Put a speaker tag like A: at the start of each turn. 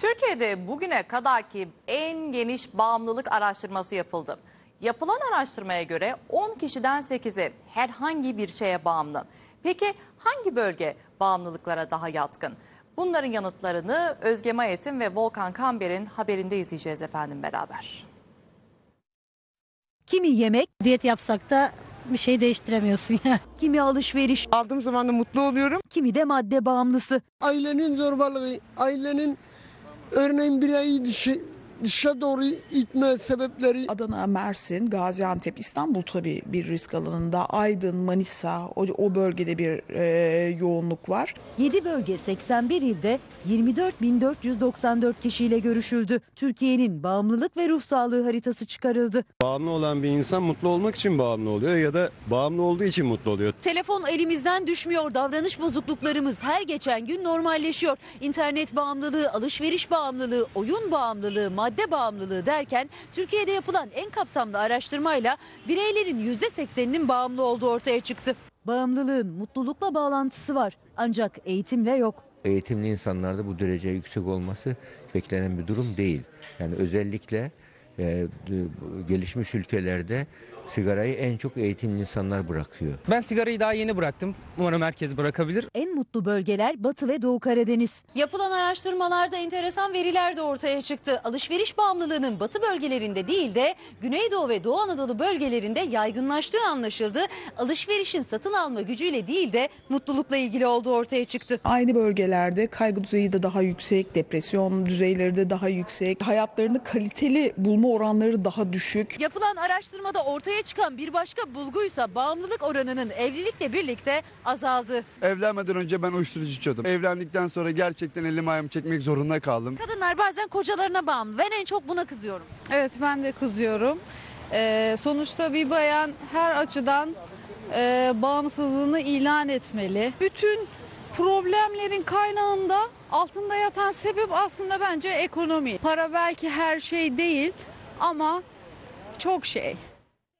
A: Türkiye'de bugüne kadarki en geniş bağımlılık araştırması yapıldı. Yapılan araştırmaya göre 10 kişiden 8'i herhangi bir şeye bağımlı. Peki hangi bölge bağımlılıklara daha yatkın? Bunların yanıtlarını Özge Mayet'in ve Volkan Kamber'in haberinde izleyeceğiz efendim beraber.
B: Kimi yemek, diyet yapsak da bir şey değiştiremiyorsun ya. Kimi alışveriş,
C: Aldığım zaman da mutlu oluyorum.
B: kimi de madde bağımlısı.
D: ailenin zorbalığı, ailenin örneğin bireyi dışa, dışa doğru itme sebepleri
E: Adana, Mersin, Gaziantep, İstanbul tabii bir risk alanında. Aydın, Manisa o, o bölgede bir e, yoğunluk var.
B: 7 bölge 81 ilde 24.494 kişiyle görüşüldü. Türkiye'nin bağımlılık ve ruh sağlığı haritası çıkarıldı.
F: Bağımlı olan bir insan mutlu olmak için bağımlı oluyor ya da bağımlı olduğu için mutlu oluyor.
B: Telefon elimizden düşmüyor. Davranış bozukluklarımız her geçen gün normalleşiyor. İnternet bağımlılığı, alışveriş bağımlılığı, oyun bağımlılığı, madde bağımlılığı derken Türkiye'de yapılan en kapsamlı araştırmayla bireylerin %80'inin bağımlı olduğu ortaya çıktı. Bağımlılığın mutlulukla bağlantısı var ancak eğitimle yok.
G: eğitimli insanlarda bu derece yüksek olması beklenen bir durum değil. Yani özellikle e, gelişmiş ülkelerde sigarayı en çok eğitimli insanlar bırakıyor.
H: Ben sigarayı daha yeni bıraktım. Umarım herkes bırakabilir.
B: En mutlu bölgeler Batı ve Doğu Karadeniz. Yapılan araştırmalarda enteresan veriler de ortaya çıktı. Alışveriş bağımlılığının batı bölgelerinde değil de Güneydoğu ve Doğu Anadolu bölgelerinde yaygınlaştığı anlaşıldı. Alışverişin satın alma gücüyle değil de mutlulukla ilgili olduğu ortaya çıktı.
E: Aynı bölgelerde kaygı düzeyi de daha yüksek, depresyon düzeyleri de daha yüksek. Hayatlarını kaliteli bulma oranları daha düşük.
B: Yapılan araştırmada ortaya çıkan bir başka bulguysa bağımlılık oranının evlilikle birlikte azaldı.
I: Evlenmeden önce ben uyuşturucu içiyordum. Evlendikten sonra gerçekten elim ayağımı çekmek zorunda kaldım.
B: Kadınlar bazen kocalarına bağımlı. Ben en çok buna kızıyorum.
J: Evet ben de kızıyorum. Ee, sonuçta bir bayan her açıdan e, bağımsızlığını ilan etmeli. Bütün problemlerin kaynağında altında yatan sebep aslında bence ekonomi. Para belki her şey değil ama çok şey.